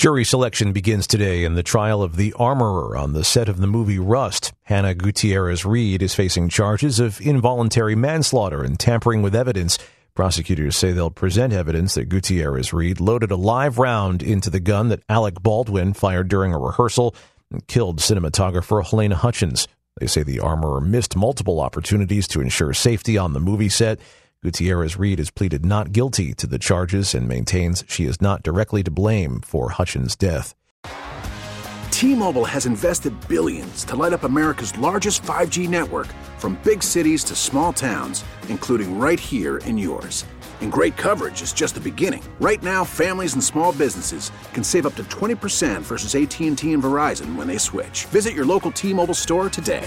Jury selection begins today in the trial of the armorer on the set of the movie Rust. Hannah Gutierrez Reed is facing charges of involuntary manslaughter and tampering with evidence. Prosecutors say they'll present evidence that Gutierrez Reed loaded a live round into the gun that Alec Baldwin fired during a rehearsal and killed cinematographer Halyna Hutchins. They say the armorer missed multiple opportunities to ensure safety on the movie set. Gutierrez Reed has pleaded not guilty to the charges and maintains she is not directly to blame for Hutchins' death. T-Mobile has invested billions to light up America's largest 5G network from big cities to small towns, including right here in yours. And great coverage is just the beginning. Right now, families and small businesses can save up to 20% versus AT&T and Verizon when they switch. Visit your local T-Mobile store today.